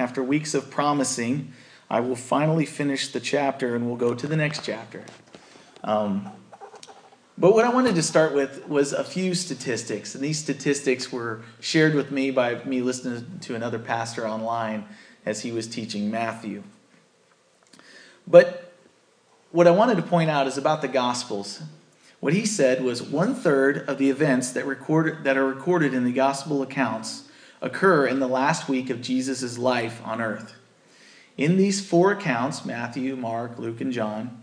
after weeks of promising, I will finally finish the chapter and we'll go to the next chapter. Um, but what I wanted to start with was a few statistics. And these statistics were shared with me by me listening to another pastor online as he was teaching Matthew. But what I wanted to point out is about the Gospels. What he said was one third of the events that, recorded, that are recorded in the Gospel accounts occur in the last week of Jesus' life on earth. In these four accounts Matthew, Mark, Luke, and John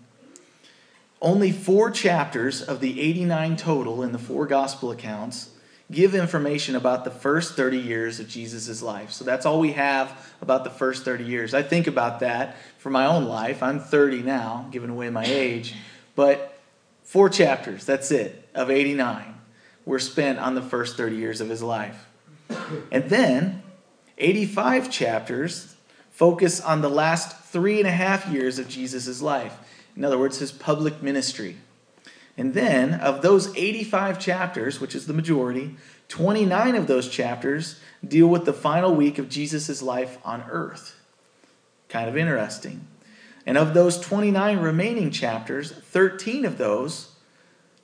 only four chapters of the 89 total in the four gospel accounts give information about the first 30 years of Jesus' life. So that's all we have about the first 30 years. I think about that for my own life. I'm 30 now, giving away my age. But four chapters, that's it, of 89 were spent on the first 30 years of his life. And then 85 chapters focus on the last three and a half years of Jesus' life. In other words, his public ministry. And then, of those 85 chapters, which is the majority, 29 of those chapters deal with the final week of Jesus' life on earth. Kind of interesting. And of those 29 remaining chapters, 13 of those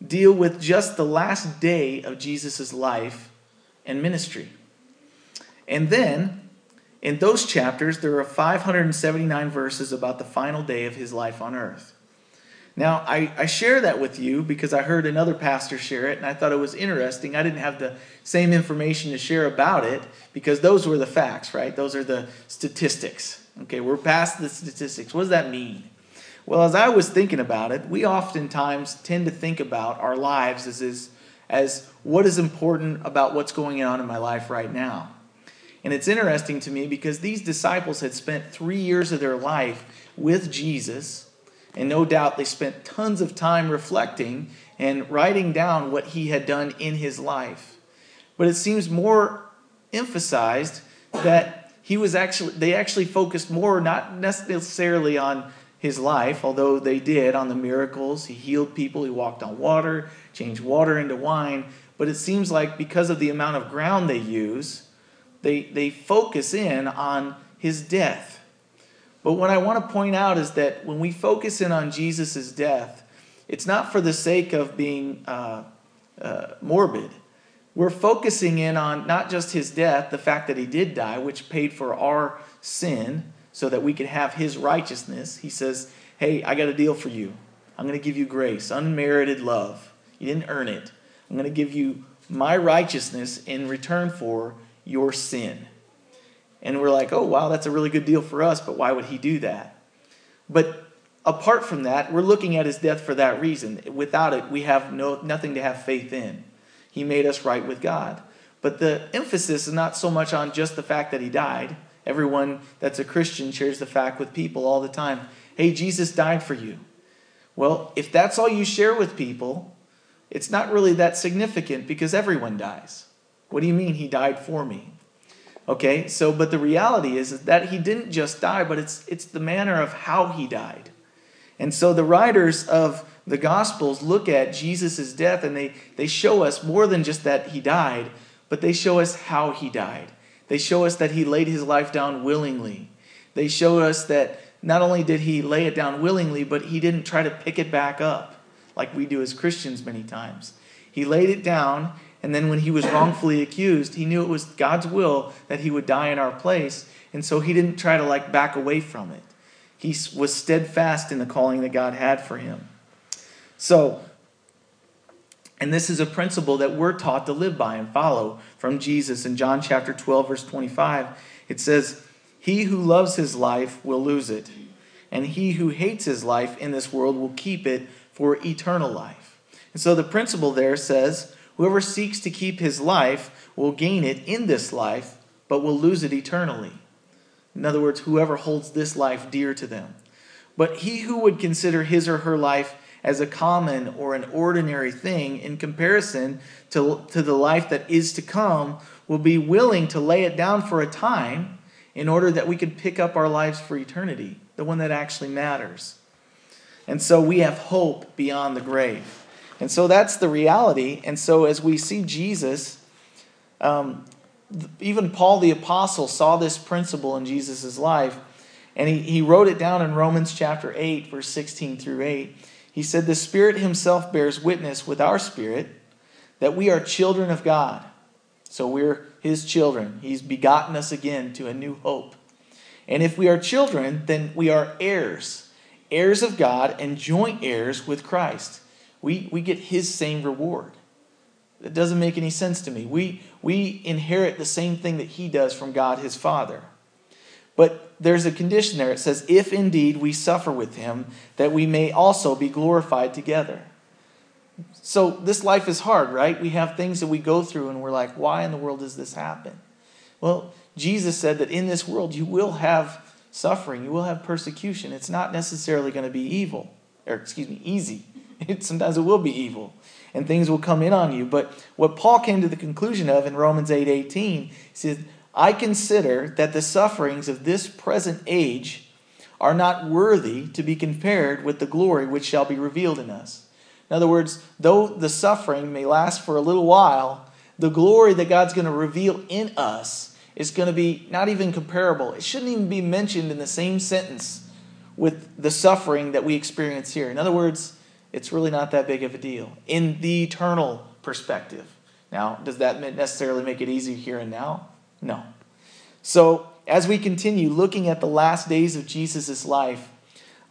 deal with just the last day of Jesus' life and ministry. And then, in those chapters, there are 579 verses about the final day of his life on earth. Now, I, I share that with you because I heard another pastor share it and I thought it was interesting. I didn't have the same information to share about it because those were the facts, right? Those are the statistics. Okay, we're past the statistics. What does that mean? Well, as I was thinking about it, we oftentimes tend to think about our lives as, as, as what is important about what's going on in my life right now. And it's interesting to me because these disciples had spent three years of their life with Jesus and no doubt they spent tons of time reflecting and writing down what he had done in his life. But it seems more emphasized that he was actually they actually focused more not necessarily on his life, although they did on the miracles. He healed people, he walked on water, changed water into wine. But it seems like because of the amount of ground they use, they, they focus in on his death. But what I want to point out is that when we focus in on Jesus' death, it's not for the sake of being uh, uh, morbid. We're focusing in on not just his death, the fact that he did die, which paid for our sin so that we could have his righteousness. He says, Hey, I got a deal for you. I'm going to give you grace, unmerited love. You didn't earn it. I'm going to give you my righteousness in return for your sin. And we're like, oh, wow, that's a really good deal for us, but why would he do that? But apart from that, we're looking at his death for that reason. Without it, we have no, nothing to have faith in. He made us right with God. But the emphasis is not so much on just the fact that he died. Everyone that's a Christian shares the fact with people all the time hey, Jesus died for you. Well, if that's all you share with people, it's not really that significant because everyone dies. What do you mean he died for me? Okay, so but the reality is, that he didn't just die, but it's it's the manner of how he died. And so the writers of the Gospels look at Jesus' death and they, they show us more than just that he died, but they show us how he died. They show us that he laid his life down willingly. They show us that not only did he lay it down willingly, but he didn't try to pick it back up like we do as Christians many times. He laid it down and then when he was wrongfully accused, he knew it was God's will that he would die in our place. And so he didn't try to like back away from it. He was steadfast in the calling that God had for him. So, and this is a principle that we're taught to live by and follow from Jesus. In John chapter 12, verse 25, it says, He who loves his life will lose it, and he who hates his life in this world will keep it for eternal life. And so the principle there says, Whoever seeks to keep his life will gain it in this life, but will lose it eternally. In other words, whoever holds this life dear to them. But he who would consider his or her life as a common or an ordinary thing in comparison to, to the life that is to come will be willing to lay it down for a time in order that we could pick up our lives for eternity, the one that actually matters. And so we have hope beyond the grave. And so that's the reality. And so as we see Jesus, um, even Paul the Apostle saw this principle in Jesus' life, and he, he wrote it down in Romans chapter 8, verse 16 through 8. He said, The Spirit Himself bears witness with our spirit that we are children of God. So we're His children. He's begotten us again to a new hope. And if we are children, then we are heirs, heirs of God and joint heirs with Christ. We, we get His same reward. That doesn't make any sense to me. We, we inherit the same thing that he does from God his Father. But there's a condition there. It says, If indeed we suffer with him, that we may also be glorified together. So this life is hard, right? We have things that we go through and we're like, why in the world does this happen? Well, Jesus said that in this world you will have suffering, you will have persecution. It's not necessarily going to be evil, or excuse me, easy. Sometimes it will be evil and things will come in on you. But what Paul came to the conclusion of in Romans 8 18, he said, I consider that the sufferings of this present age are not worthy to be compared with the glory which shall be revealed in us. In other words, though the suffering may last for a little while, the glory that God's going to reveal in us is going to be not even comparable. It shouldn't even be mentioned in the same sentence with the suffering that we experience here. In other words, it's really not that big of a deal in the eternal perspective. Now, does that necessarily make it easy here and now? No. So, as we continue looking at the last days of Jesus' life,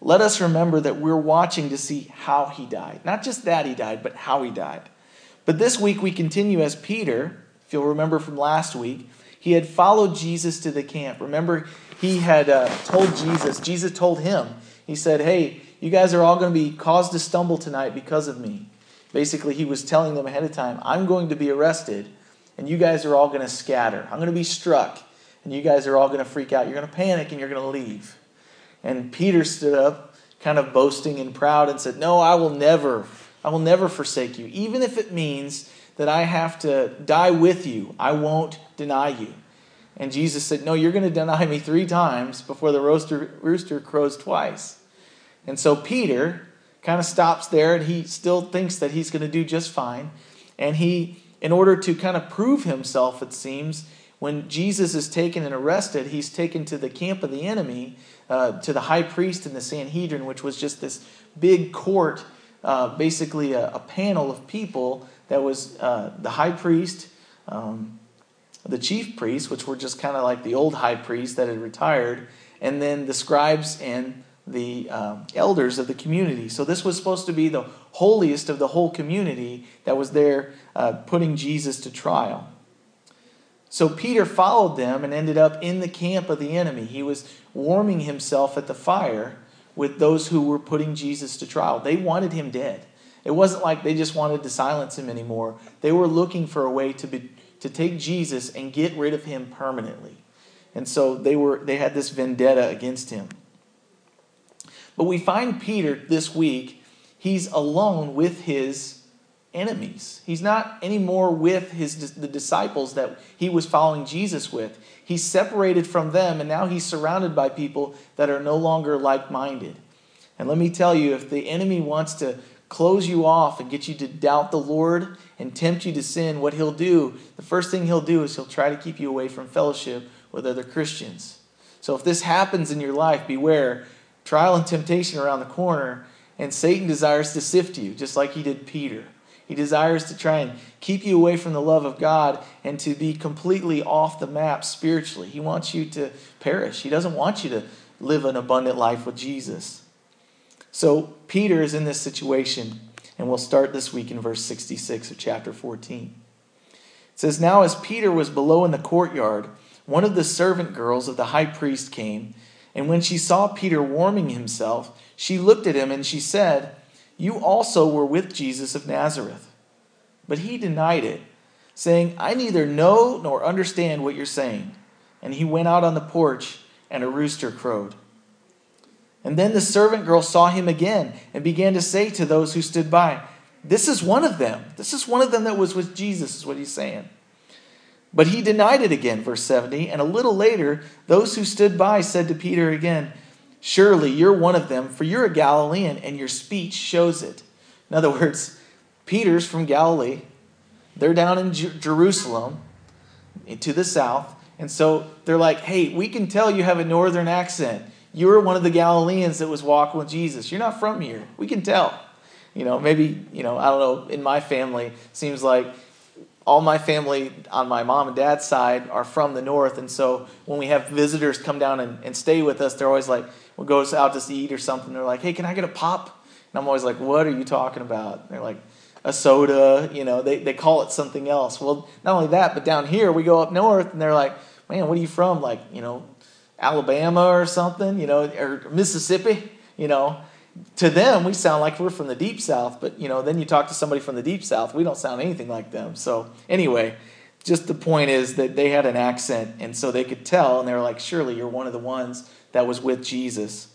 let us remember that we're watching to see how he died. Not just that he died, but how he died. But this week we continue as Peter, if you'll remember from last week, he had followed Jesus to the camp. Remember, he had uh, told Jesus, Jesus told him, he said, Hey, you guys are all going to be caused to stumble tonight because of me. Basically, he was telling them ahead of time, I'm going to be arrested, and you guys are all going to scatter. I'm going to be struck, and you guys are all going to freak out. You're going to panic, and you're going to leave. And Peter stood up, kind of boasting and proud, and said, No, I will never, I will never forsake you. Even if it means that I have to die with you, I won't deny you. And Jesus said, No, you're going to deny me three times before the rooster, rooster crows twice. And so Peter kind of stops there and he still thinks that he's going to do just fine. And he, in order to kind of prove himself, it seems, when Jesus is taken and arrested, he's taken to the camp of the enemy, uh, to the high priest and the Sanhedrin, which was just this big court, uh, basically a, a, panel of people that was uh, the high priest, um, the chief priest, which were just kind of like the old high priest that had retired, and then the scribes and the um, elders of the community. So this was supposed to be the holiest of the whole community that was there uh, putting Jesus to trial. So Peter followed them and ended up in the camp of the enemy. He was warming himself at the fire with those who were putting Jesus to trial. They wanted him dead. It wasn't like they just wanted to silence him anymore. They were looking for a way to be, to take Jesus and get rid of him permanently. And so they were they had this vendetta against him. But we find Peter this week, he's alone with his enemies. He's not anymore with his the disciples that he was following Jesus with. He's separated from them and now he's surrounded by people that are no longer like-minded. And let me tell you if the enemy wants to close you off and get you to doubt the Lord and tempt you to sin, what he'll do, the first thing he'll do is he'll try to keep you away from fellowship with other Christians. So if this happens in your life, beware trial and temptation around the corner, and Satan desires to sift you, just like he did Peter. He desires to try and keep you away from the love of God and to be completely off the map spiritually. He wants you to perish. He doesn't want you to live an abundant life with Jesus. So, Peter is in this situation, and we'll start this week in verse 66 of chapter 14. It says, Now as Peter was below in the courtyard, one of the servant girls of the high priest came and when she saw Peter warming himself, she looked at him and she said, You also were with Jesus of Nazareth. But he denied it, saying, I neither know nor understand what you're saying. And he went out on the porch, and a rooster crowed. And then the servant girl saw him again and began to say to those who stood by, This is one of them. This is one of them that was with Jesus, is what he's saying. But he denied it again, verse 70. And a little later, those who stood by said to Peter again, Surely you're one of them, for you're a Galilean, and your speech shows it. In other words, Peter's from Galilee. They're down in Jerusalem. to the south. And so they're like, hey, we can tell you have a northern accent. You're one of the Galileans that was walking with Jesus. You're not from here. We can tell. You know, maybe, you know, I don't know, in my family, seems like all my family on my mom and dad's side are from the north. And so when we have visitors come down and, and stay with us, they're always like, we'll go out to eat or something. They're like, hey, can I get a pop? And I'm always like, what are you talking about? And they're like, a soda, you know, they, they call it something else. Well, not only that, but down here we go up north and they're like, man, what are you from? Like, you know, Alabama or something, you know, or Mississippi, you know. To them, we sound like we're from the deep south, but you know, then you talk to somebody from the deep south, we don't sound anything like them. So, anyway, just the point is that they had an accent, and so they could tell, and they were like, surely you're one of the ones that was with Jesus.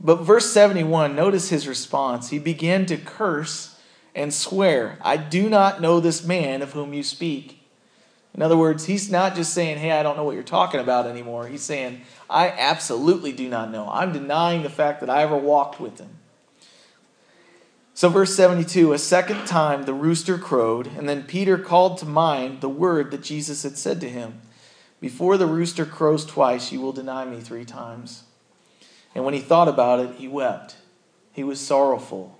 But verse 71, notice his response. He began to curse and swear, I do not know this man of whom you speak. In other words, he's not just saying, Hey, I don't know what you're talking about anymore. He's saying, I absolutely do not know. I'm denying the fact that I ever walked with him. So, verse 72 a second time the rooster crowed, and then Peter called to mind the word that Jesus had said to him Before the rooster crows twice, you will deny me three times. And when he thought about it, he wept. He was sorrowful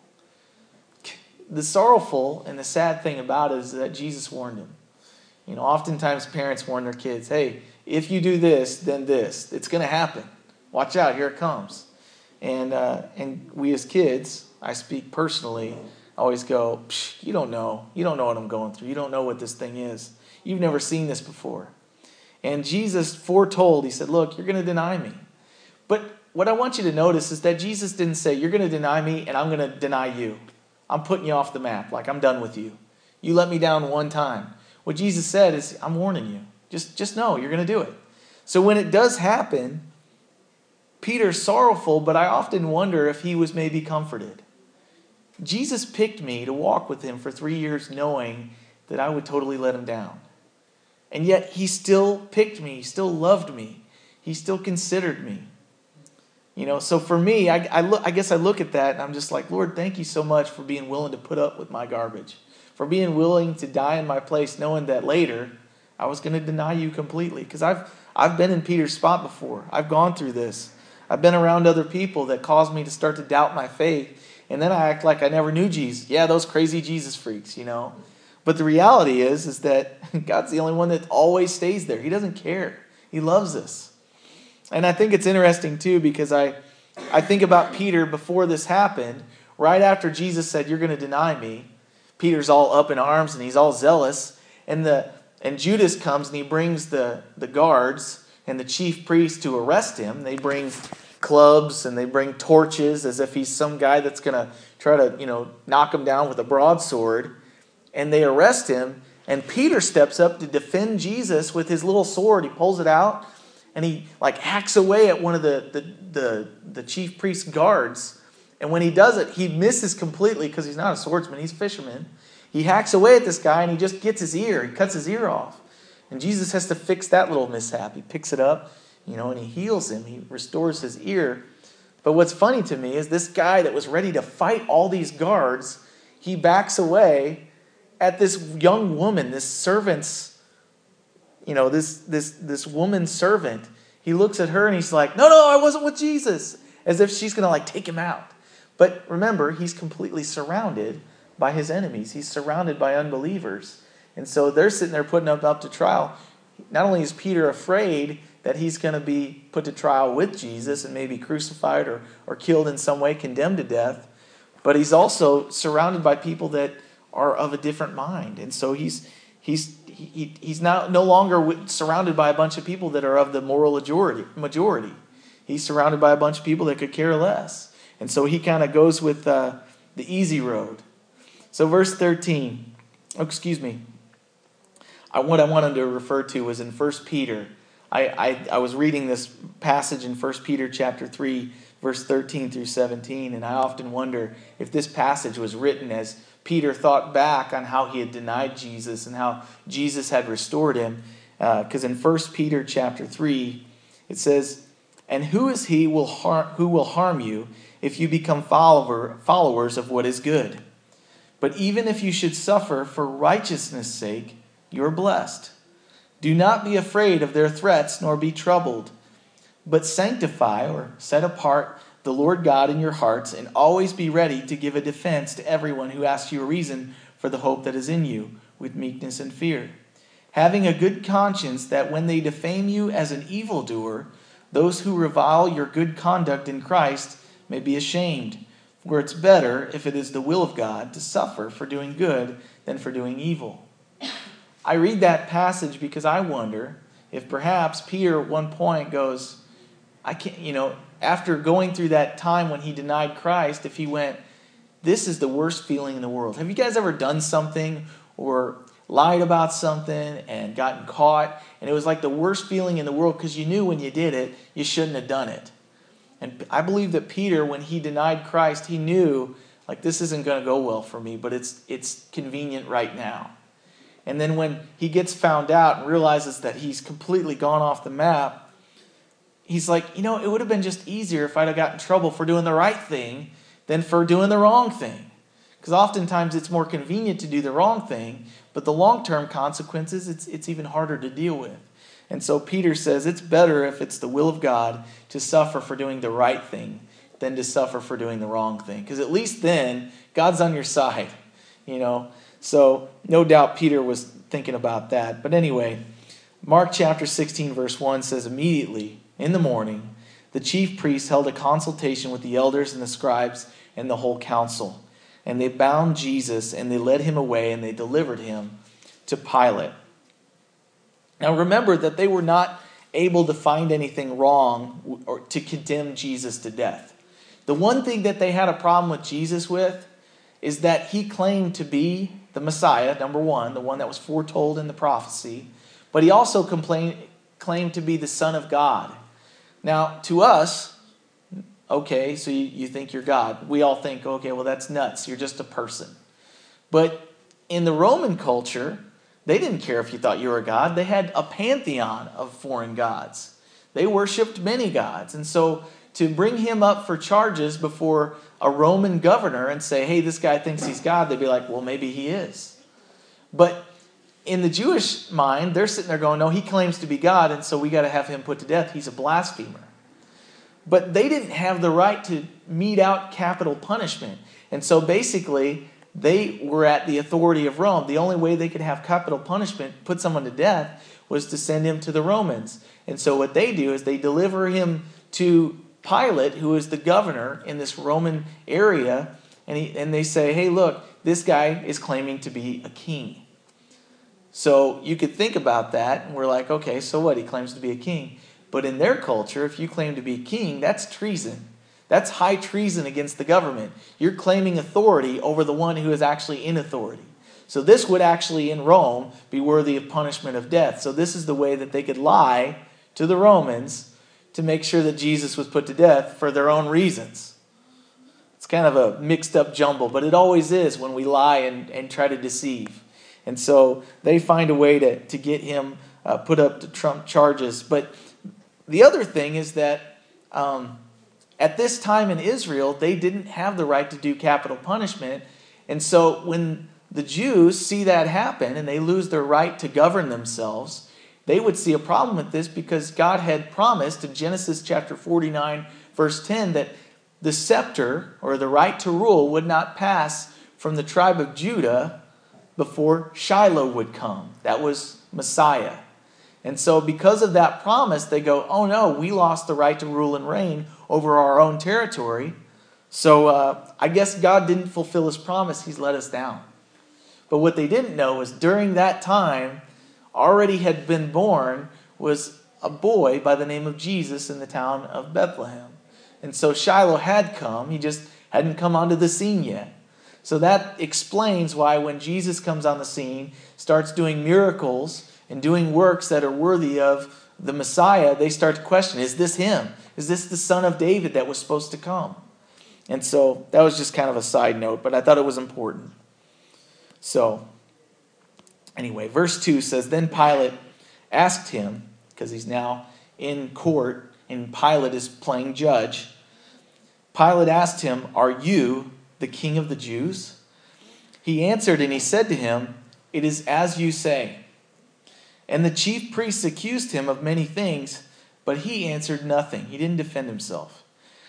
the sorrowful and the sad thing about it is that Jesus warned him. You know, oftentimes parents warn their kids, hey, if you do this, then this. It's going to happen. Watch out, here it comes. And, uh, and we as kids, I speak personally, always go, you don't know. You don't know what I'm going through. You don't know what this thing is. You've never seen this before. And Jesus foretold, he said, look, you're going to deny me. But what I want you to notice is that Jesus didn't say, you're going to deny me and I'm going to deny you. I'm putting you off the map. Like, I'm done with you. You let me down one time. What Jesus said is, I'm warning you. Just, just know you're going to do it. So when it does happen, Peter's sorrowful, but I often wonder if he was maybe comforted. Jesus picked me to walk with him for three years, knowing that I would totally let him down. And yet he still picked me, he still loved me, he still considered me. You know, so for me, I, I, look, I guess I look at that and I'm just like, Lord, thank you so much for being willing to put up with my garbage, for being willing to die in my place, knowing that later I was going to deny you completely. Because I've, I've been in Peter's spot before, I've gone through this. I've been around other people that caused me to start to doubt my faith. And then I act like I never knew Jesus. Yeah, those crazy Jesus freaks, you know. But the reality is, is that God's the only one that always stays there. He doesn't care. He loves us. And I think it's interesting too because I, I think about Peter before this happened, right after Jesus said, You're going to deny me. Peter's all up in arms and he's all zealous. And, the, and Judas comes and he brings the, the guards and the chief priests to arrest him. They bring clubs and they bring torches as if he's some guy that's going to try to, you know, knock him down with a broadsword. And they arrest him. And Peter steps up to defend Jesus with his little sword. He pulls it out and he like hacks away at one of the, the, the, the chief priest's guards. And when he does it, he misses completely because he's not a swordsman, he's a fisherman. He hacks away at this guy and he just gets his ear, he cuts his ear off. And Jesus has to fix that little mishap. He picks it up, you know, and he heals him. He restores his ear. But what's funny to me is this guy that was ready to fight all these guards, he backs away at this young woman, this servant's you know, this this this woman servant, he looks at her and he's like, "No, no, I wasn't with Jesus." As if she's going to like take him out. But remember, he's completely surrounded by his enemies. He's surrounded by unbelievers. And so they're sitting there putting him up to trial. Not only is Peter afraid that he's going to be put to trial with Jesus and maybe crucified or, or killed in some way, condemned to death, but he's also surrounded by people that are of a different mind. And so he's he's he, he's not, no longer surrounded by a bunch of people that are of the moral majority, majority. He's surrounded by a bunch of people that could care less. And so he kind of goes with uh, the easy road. So, verse 13, oh, excuse me, I, what I wanted to refer to was in 1 Peter. I, I, I was reading this passage in 1 Peter chapter 3, verse 13 through 17, and I often wonder if this passage was written as Peter thought back on how he had denied Jesus and how Jesus had restored him. Because uh, in 1 Peter chapter 3, it says, And who is he will har- who will harm you if you become follower- followers of what is good? But even if you should suffer for righteousness' sake, you are blessed. Do not be afraid of their threats, nor be troubled, but sanctify or set apart the Lord God in your hearts, and always be ready to give a defense to everyone who asks you a reason for the hope that is in you, with meekness and fear. Having a good conscience that when they defame you as an evildoer, those who revile your good conduct in Christ may be ashamed. For it's better, if it is the will of God, to suffer for doing good than for doing evil. I read that passage because I wonder if perhaps Peter at one point goes, I can't, you know, after going through that time when he denied Christ, if he went, This is the worst feeling in the world. Have you guys ever done something or lied about something and gotten caught? And it was like the worst feeling in the world because you knew when you did it, you shouldn't have done it. And I believe that Peter, when he denied Christ, he knew, like, this isn't going to go well for me, but it's, it's convenient right now. And then when he gets found out and realizes that he's completely gone off the map, he's like, you know, it would have been just easier if I'd have gotten in trouble for doing the right thing than for doing the wrong thing. Because oftentimes it's more convenient to do the wrong thing, but the long term consequences, it's, it's even harder to deal with. And so Peter says it's better if it's the will of God to suffer for doing the right thing than to suffer for doing the wrong thing. Because at least then, God's on your side, you know. So no doubt Peter was thinking about that. But anyway, Mark chapter 16, verse 1 says, Immediately in the morning, the chief priests held a consultation with the elders and the scribes and the whole council. And they bound Jesus and they led him away and they delivered him to Pilate. Now remember that they were not able to find anything wrong or to condemn Jesus to death. The one thing that they had a problem with Jesus with is that he claimed to be the Messiah, number one, the one that was foretold in the prophecy, but he also complained, claimed to be the Son of God. Now, to us, okay, so you, you think you're God. We all think, okay, well, that's nuts. You're just a person. But in the Roman culture, they didn't care if you thought you were a god. They had a pantheon of foreign gods. They worshiped many gods. And so to bring him up for charges before a Roman governor and say, hey, this guy thinks he's God, they'd be like, well, maybe he is. But in the Jewish mind, they're sitting there going, no, he claims to be God, and so we got to have him put to death. He's a blasphemer. But they didn't have the right to mete out capital punishment. And so basically, they were at the authority of Rome. The only way they could have capital punishment, put someone to death, was to send him to the Romans. And so what they do is they deliver him to Pilate, who is the governor in this Roman area, and, he, and they say, hey, look, this guy is claiming to be a king. So you could think about that, and we're like, okay, so what? He claims to be a king. But in their culture, if you claim to be a king, that's treason. That's high treason against the government. You're claiming authority over the one who is actually in authority. So this would actually, in Rome, be worthy of punishment of death. So this is the way that they could lie to the Romans to make sure that Jesus was put to death for their own reasons. It's kind of a mixed up jumble, but it always is when we lie and, and try to deceive. And so they find a way to, to get him uh, put up to trump charges. But the other thing is that um, at this time in Israel, they didn't have the right to do capital punishment. And so when the Jews see that happen and they lose their right to govern themselves, they would see a problem with this because God had promised in Genesis chapter 49, verse 10, that the scepter or the right to rule would not pass from the tribe of Judah before Shiloh would come. That was Messiah. And so, because of that promise, they go, oh no, we lost the right to rule and reign over our own territory. So, uh, I guess God didn't fulfill his promise. He's let us down. But what they didn't know is during that time, already had been born was a boy by the name of Jesus in the town of Bethlehem. And so Shiloh had come, he just hadn't come onto the scene yet. So that explains why when Jesus comes on the scene, starts doing miracles and doing works that are worthy of the Messiah, they start to question is this him? Is this the son of David that was supposed to come? And so that was just kind of a side note, but I thought it was important. So, Anyway, verse 2 says Then Pilate asked him, because he's now in court and Pilate is playing judge. Pilate asked him, Are you the king of the Jews? He answered and he said to him, It is as you say. And the chief priests accused him of many things, but he answered nothing. He didn't defend himself.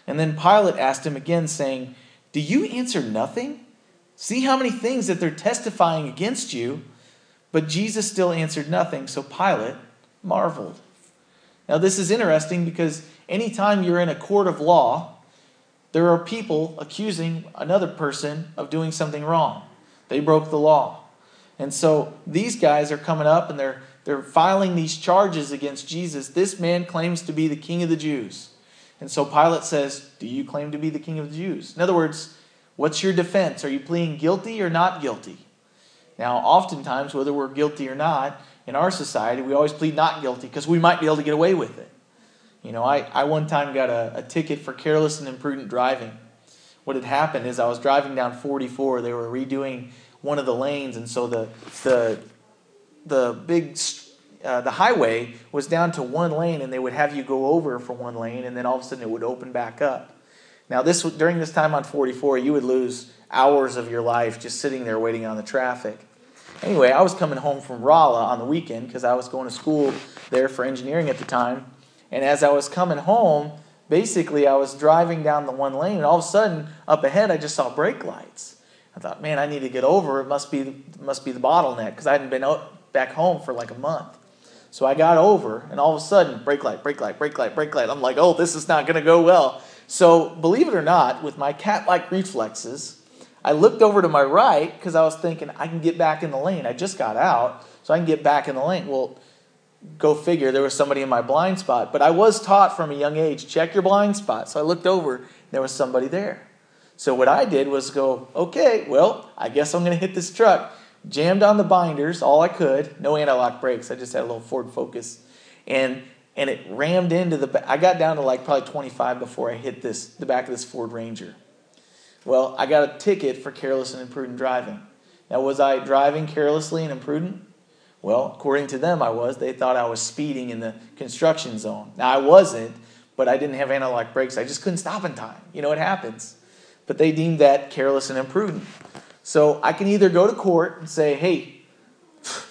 And then Pilate asked him again, saying, Do you answer nothing? See how many things that they're testifying against you. But Jesus still answered nothing, so Pilate marveled. Now, this is interesting because anytime you're in a court of law, there are people accusing another person of doing something wrong. They broke the law. And so these guys are coming up and they're, they're filing these charges against Jesus. This man claims to be the king of the Jews. And so Pilate says, Do you claim to be the king of the Jews? In other words, what's your defense? Are you pleading guilty or not guilty? Now, oftentimes, whether we're guilty or not, in our society, we always plead not guilty because we might be able to get away with it. You know, I, I one time got a, a ticket for careless and imprudent driving. What had happened is I was driving down 44. They were redoing one of the lanes, and so the the the big uh, the highway was down to one lane, and they would have you go over for one lane, and then all of a sudden it would open back up. Now, this during this time on 44, you would lose hours of your life just sitting there waiting on the traffic. Anyway, I was coming home from Rolla on the weekend because I was going to school there for engineering at the time. And as I was coming home, basically I was driving down the one lane, and all of a sudden, up ahead, I just saw brake lights. I thought, man, I need to get over. It must be must be the bottleneck because I hadn't been back home for like a month. So I got over, and all of a sudden, brake light, brake light, brake light, brake light. I'm like, oh, this is not going to go well. So believe it or not, with my cat-like reflexes, I looked over to my right because I was thinking I can get back in the lane. I just got out, so I can get back in the lane. Well, go figure, there was somebody in my blind spot. But I was taught from a young age check your blind spot. So I looked over, there was somebody there. So what I did was go, okay, well, I guess I'm going to hit this truck. Jammed on the binders all I could, no anti lock brakes. I just had a little Ford Focus. And and it rammed into the I got down to like probably 25 before I hit this the back of this Ford Ranger. Well, I got a ticket for careless and imprudent driving. Now, was I driving carelessly and imprudent? Well, according to them, I was. They thought I was speeding in the construction zone. Now, I wasn't, but I didn't have anti-lock brakes. I just couldn't stop in time. You know, it happens. But they deemed that careless and imprudent. So I can either go to court and say, hey,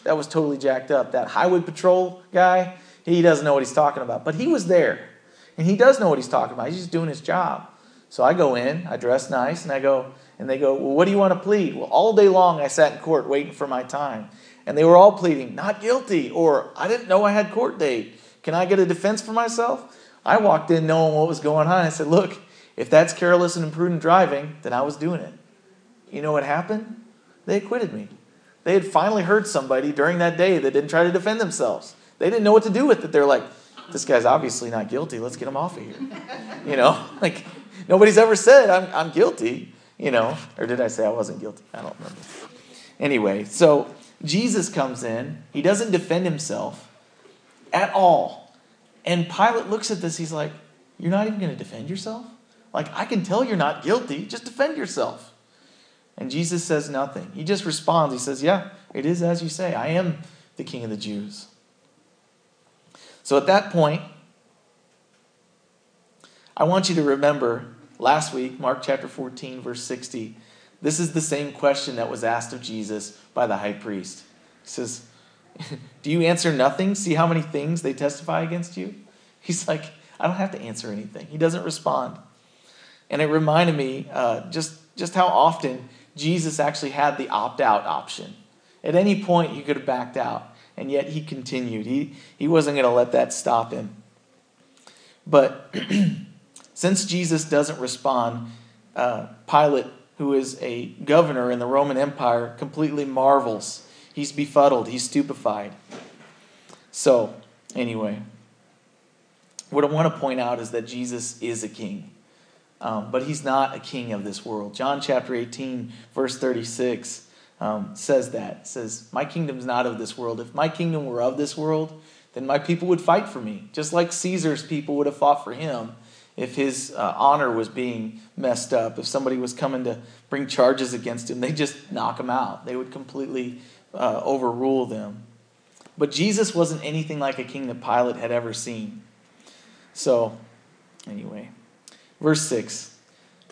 that was totally jacked up. That highway patrol guy, he doesn't know what he's talking about. But he was there, and he does know what he's talking about. He's just doing his job. So I go in, I dress nice, and I go, and they go, well, what do you want to plead? Well, all day long I sat in court waiting for my time. And they were all pleading, not guilty, or I didn't know I had court date. Can I get a defense for myself? I walked in knowing what was going on. I said, look, if that's careless and imprudent driving, then I was doing it. You know what happened? They acquitted me. They had finally heard somebody during that day that didn't try to defend themselves. They didn't know what to do with it. They're like, this guy's obviously not guilty. Let's get him off of here. You know, like nobody's ever said I'm, I'm guilty, you know, or did I say I wasn't guilty? I don't remember. Anyway, so Jesus comes in. He doesn't defend himself at all. And Pilate looks at this. He's like, You're not even going to defend yourself? Like, I can tell you're not guilty. Just defend yourself. And Jesus says nothing. He just responds. He says, Yeah, it is as you say. I am the king of the Jews. So at that point, I want you to remember last week, Mark chapter 14, verse 60. This is the same question that was asked of Jesus by the high priest. He says, Do you answer nothing? See how many things they testify against you? He's like, I don't have to answer anything. He doesn't respond. And it reminded me uh, just, just how often Jesus actually had the opt out option. At any point, he could have backed out, and yet he continued. He, he wasn't going to let that stop him. But since Jesus doesn't respond, uh, Pilate who is a governor in the Roman Empire, completely marvels. He's befuddled, he's stupefied. So, anyway, what I want to point out is that Jesus is a king, um, but he's not a king of this world. John chapter 18, verse 36 um, says that. It says, My kingdom's not of this world. If my kingdom were of this world, then my people would fight for me, just like Caesar's people would have fought for him if his uh, honor was being messed up, if somebody was coming to bring charges against him, they just knock him out. They would completely uh, overrule them. But Jesus wasn't anything like a king that Pilate had ever seen. So, anyway, verse 6.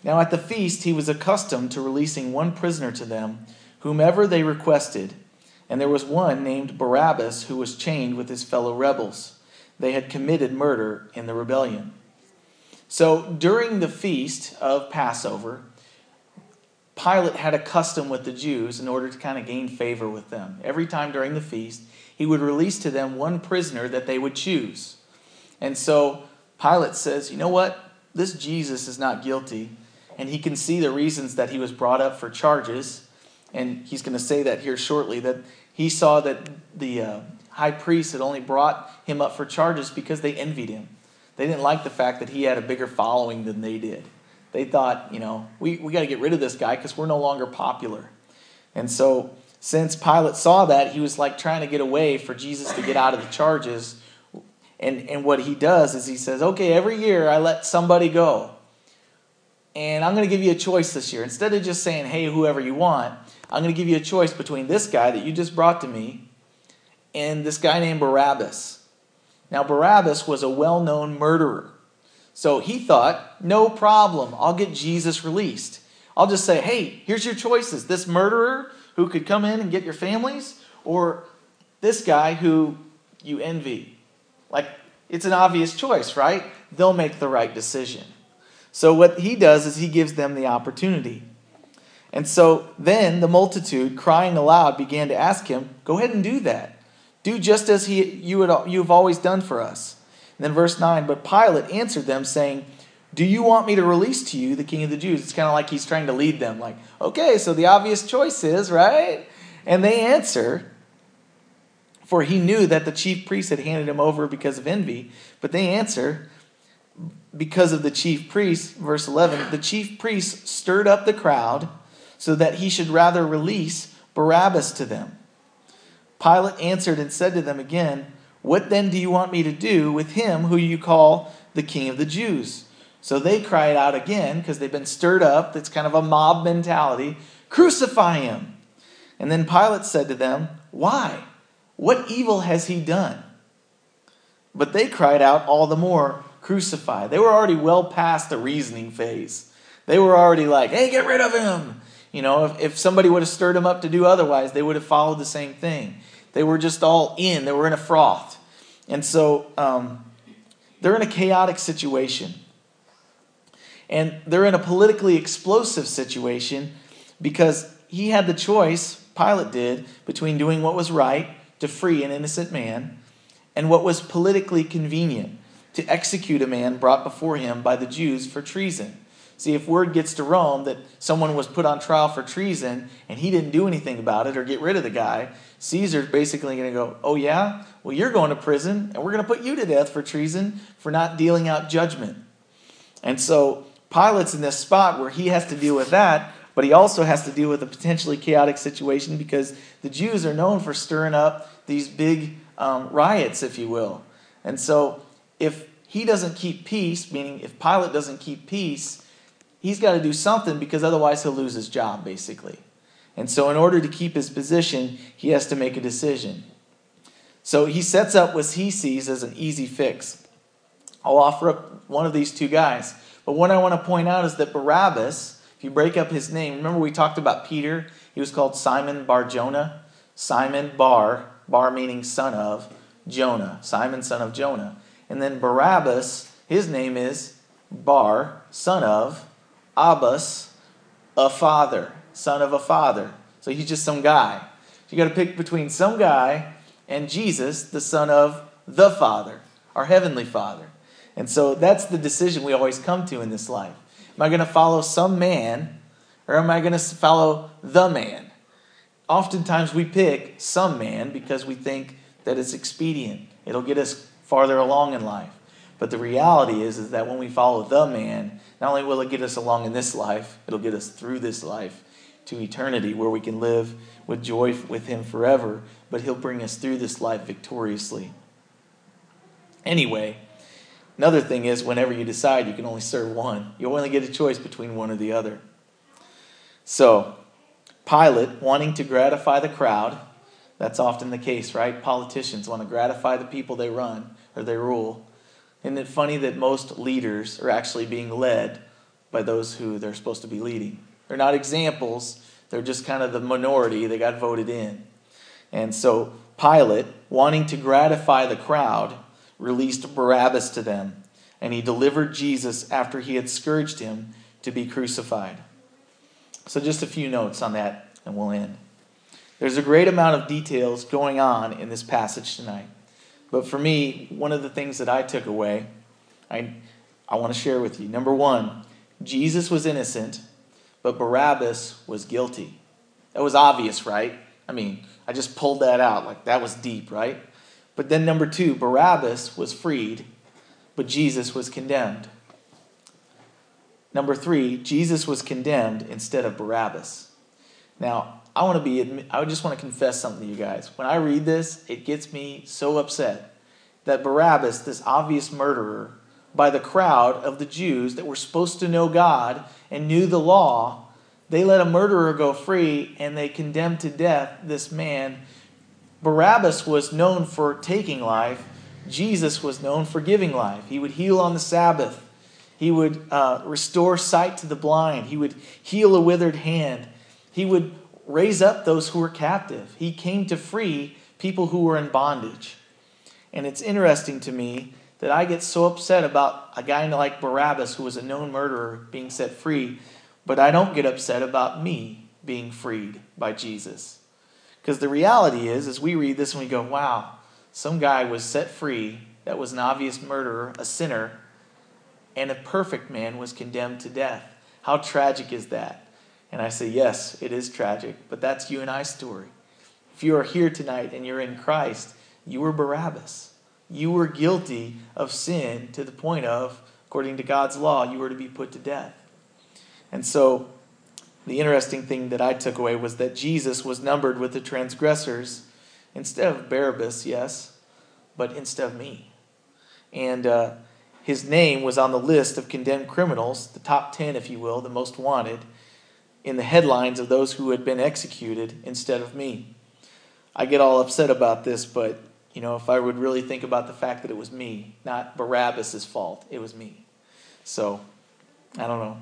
Now at the feast, he was accustomed to releasing one prisoner to them, whomever they requested. And there was one named Barabbas who was chained with his fellow rebels. They had committed murder in the rebellion. So during the feast of Passover, Pilate had a custom with the Jews in order to kind of gain favor with them. Every time during the feast, he would release to them one prisoner that they would choose. And so Pilate says, You know what? This Jesus is not guilty. And he can see the reasons that he was brought up for charges. And he's going to say that here shortly that he saw that the uh, high priest had only brought him up for charges because they envied him. They didn't like the fact that he had a bigger following than they did. They thought, you know, we, we got to get rid of this guy because we're no longer popular. And so, since Pilate saw that, he was like trying to get away for Jesus to get out of the charges. And, and what he does is he says, okay, every year I let somebody go. And I'm going to give you a choice this year. Instead of just saying, hey, whoever you want, I'm going to give you a choice between this guy that you just brought to me and this guy named Barabbas. Now, Barabbas was a well known murderer. So he thought, no problem, I'll get Jesus released. I'll just say, hey, here's your choices this murderer who could come in and get your families, or this guy who you envy. Like, it's an obvious choice, right? They'll make the right decision. So, what he does is he gives them the opportunity. And so then the multitude, crying aloud, began to ask him, Go ahead and do that. Do just as he, you, had, you have always done for us. And then verse 9, But Pilate answered them, saying, Do you want me to release to you the king of the Jews? It's kind of like he's trying to lead them, like, Okay, so the obvious choice is, right? And they answer, for he knew that the chief priests had handed him over because of envy. But they answer, because of the chief priests, verse 11, the chief priests stirred up the crowd so that he should rather release Barabbas to them. Pilate answered and said to them again, What then do you want me to do with him who you call the king of the Jews? So they cried out again because they've been stirred up. It's kind of a mob mentality. Crucify him. And then Pilate said to them, Why? What evil has he done? But they cried out all the more, Crucify. They were already well past the reasoning phase. They were already like, Hey, get rid of him. You know, if, if somebody would have stirred them up to do otherwise, they would have followed the same thing. They were just all in, they were in a froth. And so um, they're in a chaotic situation. And they're in a politically explosive situation because he had the choice, Pilate did, between doing what was right to free an innocent man and what was politically convenient to execute a man brought before him by the Jews for treason. See, if word gets to Rome that someone was put on trial for treason and he didn't do anything about it or get rid of the guy, Caesar's basically going to go, Oh, yeah? Well, you're going to prison and we're going to put you to death for treason for not dealing out judgment. And so Pilate's in this spot where he has to deal with that, but he also has to deal with a potentially chaotic situation because the Jews are known for stirring up these big um, riots, if you will. And so if he doesn't keep peace, meaning if Pilate doesn't keep peace, he's got to do something because otherwise he'll lose his job, basically. And so, in order to keep his position, he has to make a decision. So, he sets up what he sees as an easy fix. I'll offer up one of these two guys. But what I want to point out is that Barabbas, you break up his name, remember we talked about Peter? He was called Simon Bar Jonah. Simon Bar, Bar meaning son of, Jonah. Simon, son of Jonah. And then Barabbas, his name is Bar, son of Abbas, a father, son of a father. So he's just some guy. You got to pick between some guy and Jesus, the son of the Father, our heavenly Father. And so that's the decision we always come to in this life. Am I going to follow some man or am I going to follow the man? Oftentimes we pick some man because we think that it's expedient. It'll get us farther along in life. But the reality is, is that when we follow the man, not only will it get us along in this life, it'll get us through this life to eternity where we can live with joy with him forever, but he'll bring us through this life victoriously. Anyway, another thing is whenever you decide you can only serve one, you only get a choice between one or the other. So, Pilate, wanting to gratify the crowd, that's often the case, right? Politicians want to gratify the people they run or they rule. Isn't it funny that most leaders are actually being led by those who they're supposed to be leading? They're not examples, they're just kind of the minority that got voted in. And so Pilate, wanting to gratify the crowd, released Barabbas to them, and he delivered Jesus after he had scourged him to be crucified. So, just a few notes on that, and we'll end. There's a great amount of details going on in this passage tonight. But for me, one of the things that I took away, I, I want to share with you. Number one, Jesus was innocent, but Barabbas was guilty. That was obvious, right? I mean, I just pulled that out. Like, that was deep, right? But then, number two, Barabbas was freed, but Jesus was condemned. Number three, Jesus was condemned instead of Barabbas. Now, I want to be, I just want to confess something to you guys. When I read this, it gets me so upset that Barabbas, this obvious murderer, by the crowd of the Jews that were supposed to know God and knew the law, they let a murderer go free and they condemned to death this man. Barabbas was known for taking life, Jesus was known for giving life. He would heal on the Sabbath. He would uh, restore sight to the blind. He would heal a withered hand. He would raise up those who were captive. He came to free people who were in bondage. And it's interesting to me that I get so upset about a guy like Barabbas, who was a known murderer, being set free, but I don't get upset about me being freed by Jesus. Because the reality is, as we read this and we go, wow, some guy was set free that was an obvious murderer, a sinner, and a perfect man was condemned to death. How tragic is that? And I say, yes, it is tragic, but that's you and I's story. If you are here tonight and you're in Christ, you were Barabbas. You were guilty of sin to the point of, according to God's law, you were to be put to death. And so, the interesting thing that I took away was that Jesus was numbered with the transgressors instead of Barabbas, yes, but instead of me. And uh, his name was on the list of condemned criminals, the top 10, if you will, the most wanted in the headlines of those who had been executed instead of me. I get all upset about this, but you know, if I would really think about the fact that it was me, not Barabbas' fault, it was me. So, I don't know.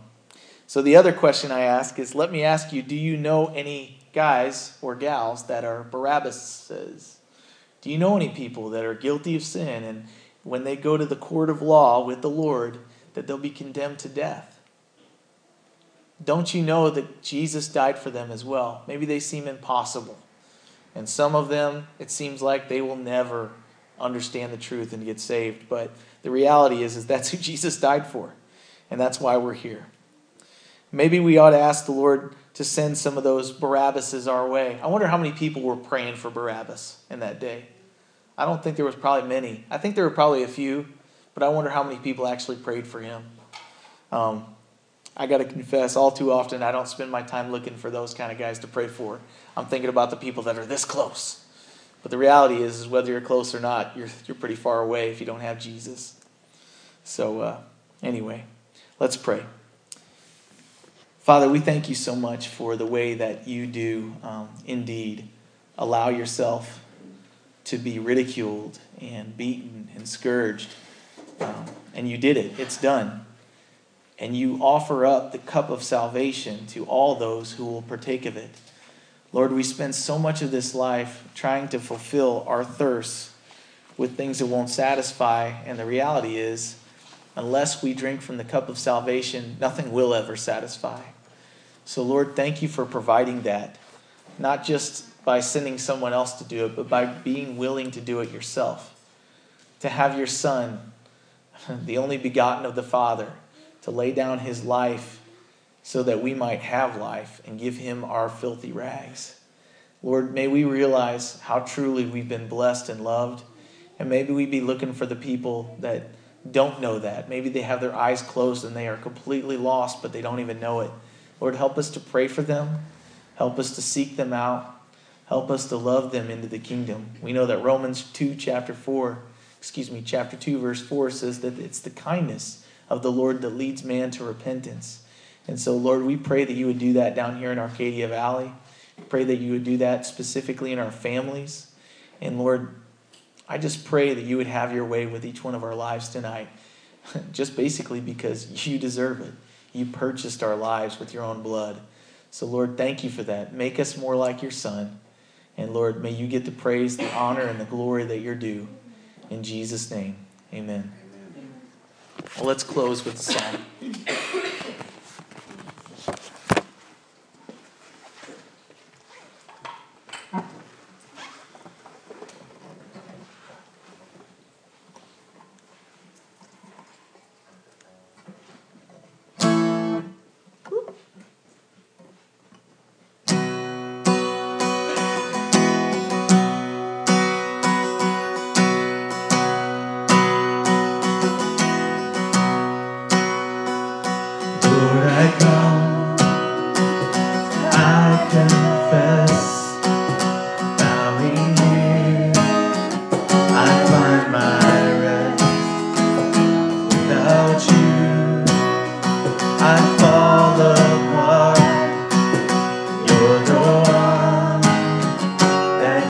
So the other question I ask is let me ask you, do you know any guys or gals that are Barabbases? Do you know any people that are guilty of sin and when they go to the court of law with the Lord that they'll be condemned to death? don't you know that Jesus died for them as well? Maybe they seem impossible. And some of them, it seems like they will never understand the truth and get saved. But the reality is, is that's who Jesus died for. And that's why we're here. Maybe we ought to ask the Lord to send some of those Barabbases our way. I wonder how many people were praying for Barabbas in that day. I don't think there was probably many. I think there were probably a few, but I wonder how many people actually prayed for him. Um, I got to confess, all too often, I don't spend my time looking for those kind of guys to pray for. I'm thinking about the people that are this close. But the reality is, is whether you're close or not, you're, you're pretty far away if you don't have Jesus. So, uh, anyway, let's pray. Father, we thank you so much for the way that you do um, indeed allow yourself to be ridiculed and beaten and scourged. Um, and you did it, it's done and you offer up the cup of salvation to all those who will partake of it. Lord, we spend so much of this life trying to fulfill our thirst with things that won't satisfy, and the reality is, unless we drink from the cup of salvation, nothing will ever satisfy. So, Lord, thank you for providing that, not just by sending someone else to do it, but by being willing to do it yourself. To have your Son, the only begotten of the Father, to lay down his life so that we might have life and give him our filthy rags. Lord, may we realize how truly we've been blessed and loved. And maybe we be looking for the people that don't know that. Maybe they have their eyes closed and they are completely lost, but they don't even know it. Lord, help us to pray for them. Help us to seek them out. Help us to love them into the kingdom. We know that Romans 2, chapter 4, excuse me, chapter 2, verse 4 says that it's the kindness of the Lord that leads man to repentance. And so, Lord, we pray that you would do that down here in Arcadia Valley. Pray that you would do that specifically in our families. And Lord, I just pray that you would have your way with each one of our lives tonight, just basically because you deserve it. You purchased our lives with your own blood. So, Lord, thank you for that. Make us more like your Son. And Lord, may you get the praise, the honor, and the glory that you're due. In Jesus' name, amen. Well, let's close with the song.